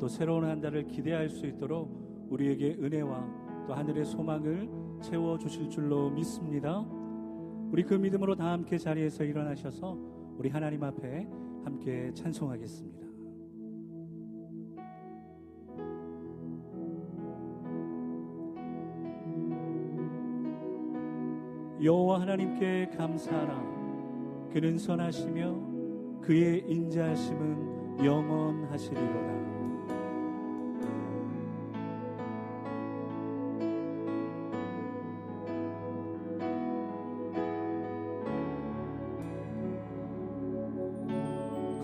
또 새로운 한 달을 기대할 수 있도록 우리에게 은혜와 또 하늘의 소망을 채워 주실 줄로 믿습니다. 우리 그 믿음으로 다 함께 자리에서 일어나셔서 우리 하나님 앞에 함께 찬송하겠습니다. 여호와 하나님께 감사하라 그는 선하시며 그의 인자하심은 영원하시리로다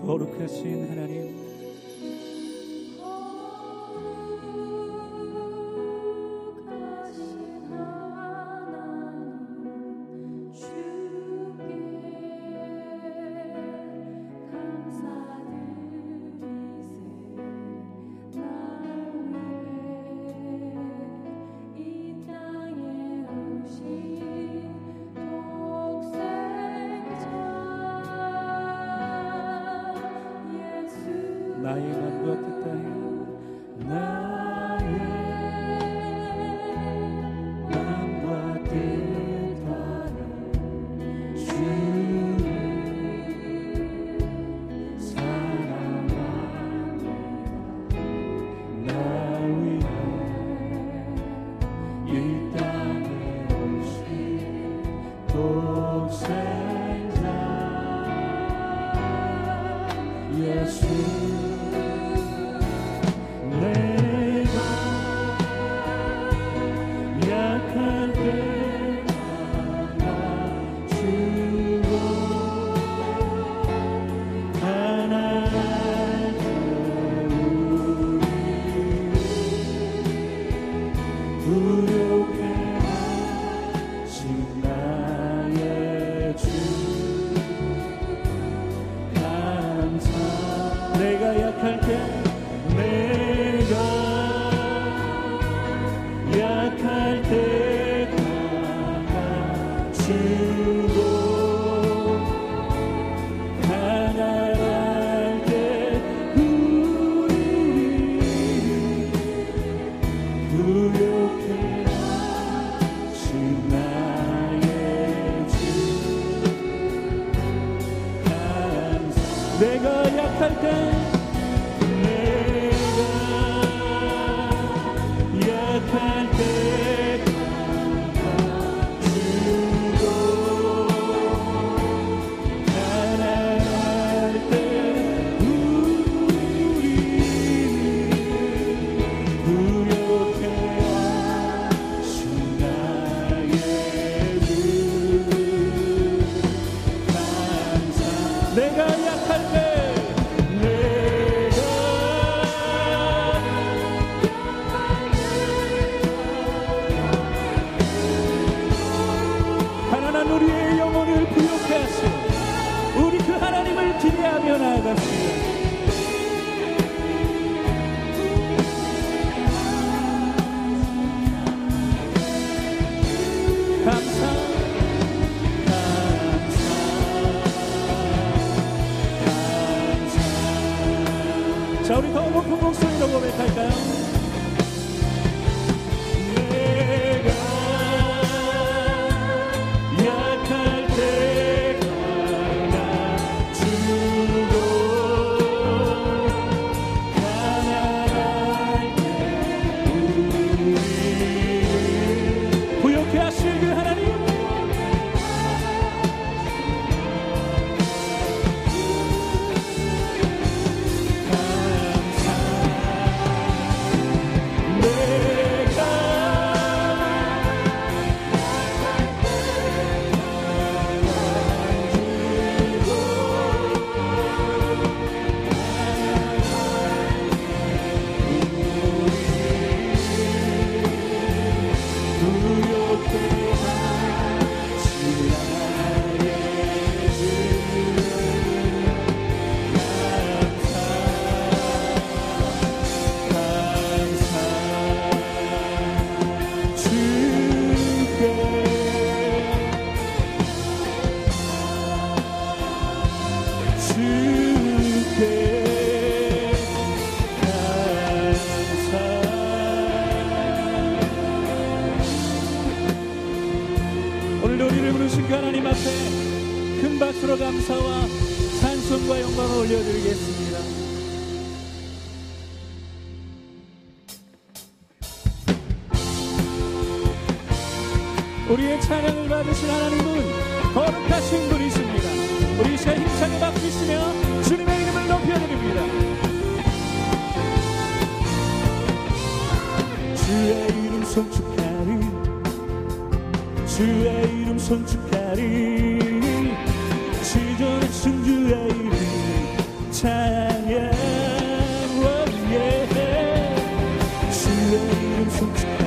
거룩하신 하나님 나에만 버텼다 해 나에만 사랑하네 나 위에 일단 내가 약할 때 내가 약할 때 주도 할때 우리의 부력에 충만해도 감사 약한 자, 우리 더 높은 목소리로 고백할까요? 우리의 찬양을 받으신 하나님은 거룩하신 분이십니다. 우리 새 힘차게 박수시며 주님의 이름을 높여드립니다. 주의 이름 손축하리 주의 이름 손축하리 지존하신 주의 이름 찬양 주의 이름 손축하리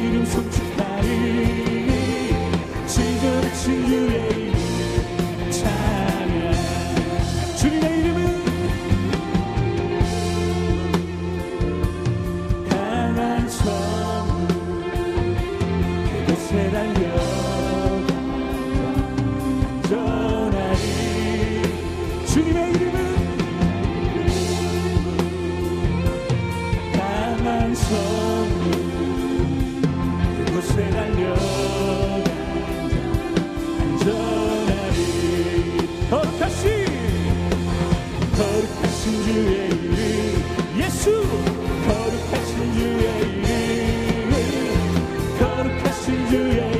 이름 손축하리 지존하신 주의 거룩하신 주의 이름. 예수! 거룩하신 주의 이름. 거룩하신 주의 이름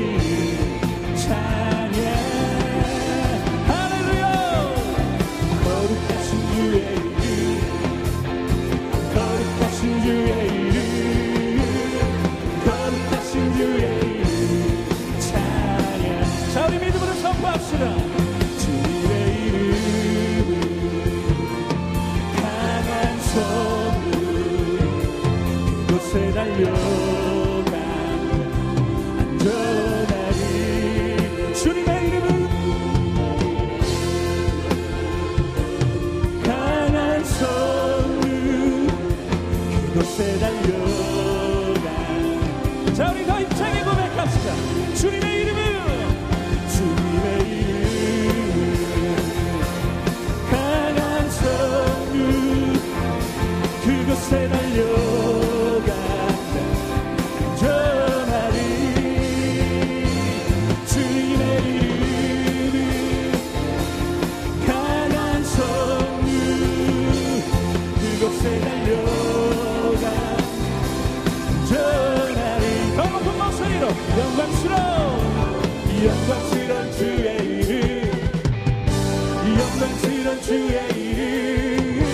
영광스러운 주의 이름.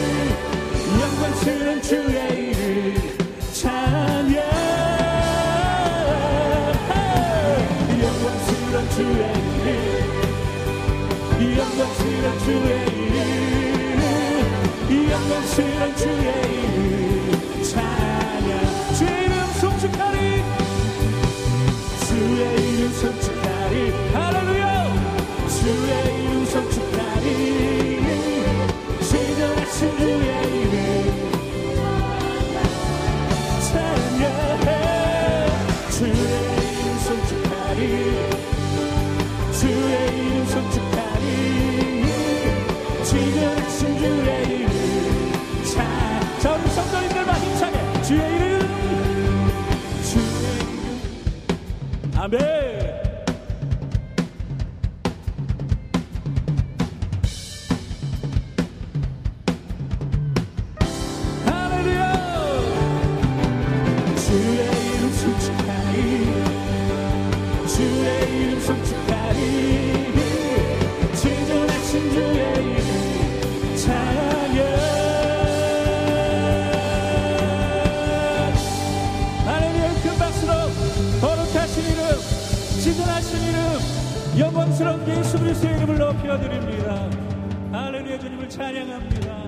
영광스러운 주의 이름. 찬양. 영광스러운 주의 이름. 영광스러운 주의 이름. 영광스러운 주의 이름 이 영광스러운 예수 그리스도의 이름을 높여드립니다. 할렐루야 주님을 찬양합니다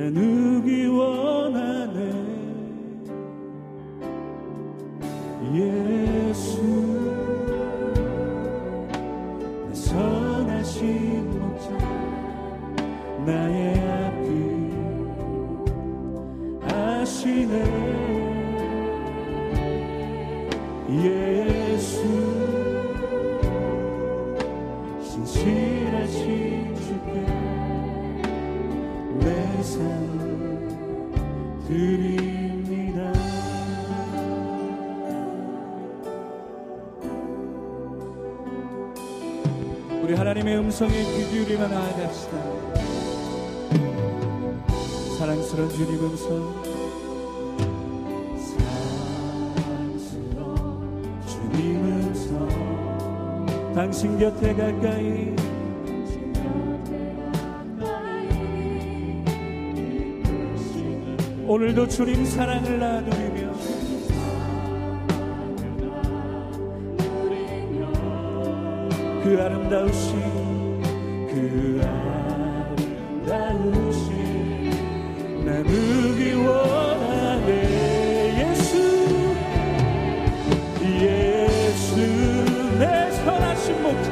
나누기 원하네 드립니다. 우리 하나님의 음성에 귀 기울이며 나아갑시다. 사랑스러운 주님 음성. 사랑스러운 주님 음성. 당신 곁에 가까이 오늘도 주님 사랑을 나누리며 그 아름다우신 그 아름다우신 나누기 원하네. 예수 예수 내 선하신 목자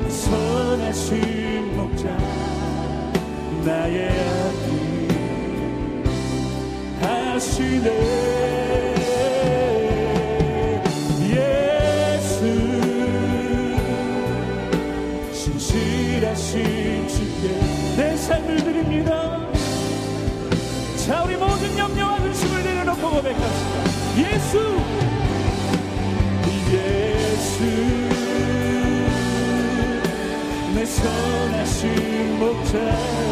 내 선하신 목자 나의 예수. 신실하신 주께 내 삶을 드립니다. 자 우리 모든 염려와 근심을 내려놓고 고백합시다. 예수! 예수. 내 선하신 목자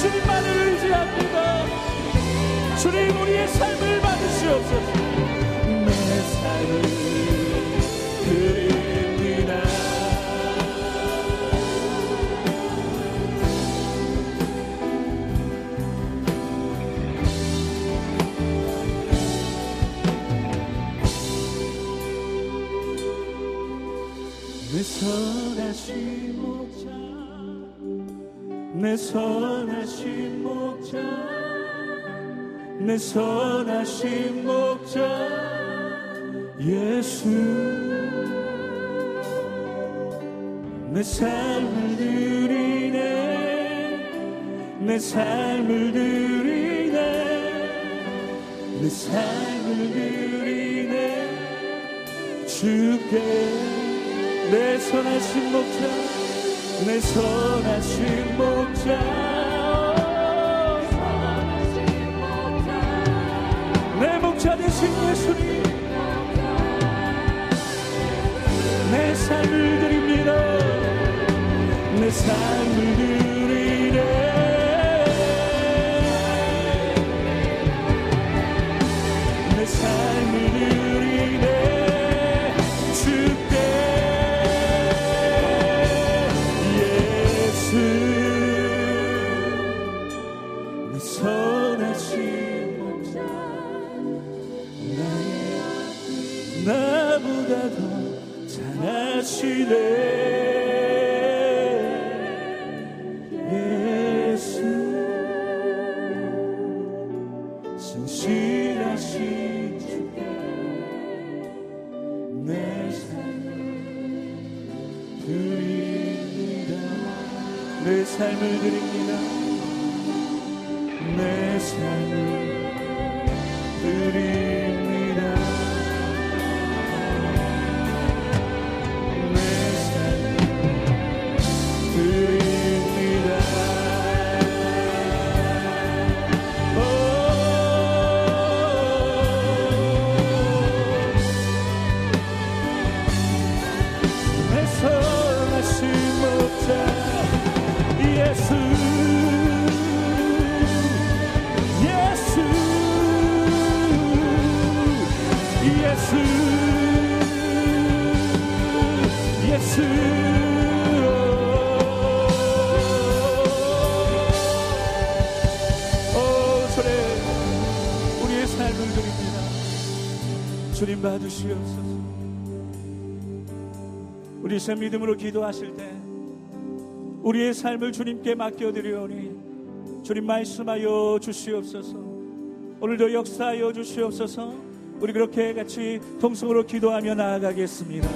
주님만을 의지합니다. 주님 우리의 삶을 받으시옵소서. 내 삶을 드립니다. 내 목자 내 선하신 목자 내 선하신 목자 예수. 내 삶을 드리네 내 삶을 드리네 내 삶을 드리네. 주께 내 선하신 목자 내 선하신 목자. 내 목자 되신 예수님. 내 삶을 드립니다. 내 삶을 드리네 나보다 더 잘하시네 쓰임 받으시옵소서. 우리 새 믿음으로 기도하실 때 우리의 삶을 주님께 맡겨드리오니 주님 말씀하여 주시옵소서. 오늘도 역사하여 주시옵소서. 우리 그렇게 같이 통성으로 기도하며 나아가겠습니다.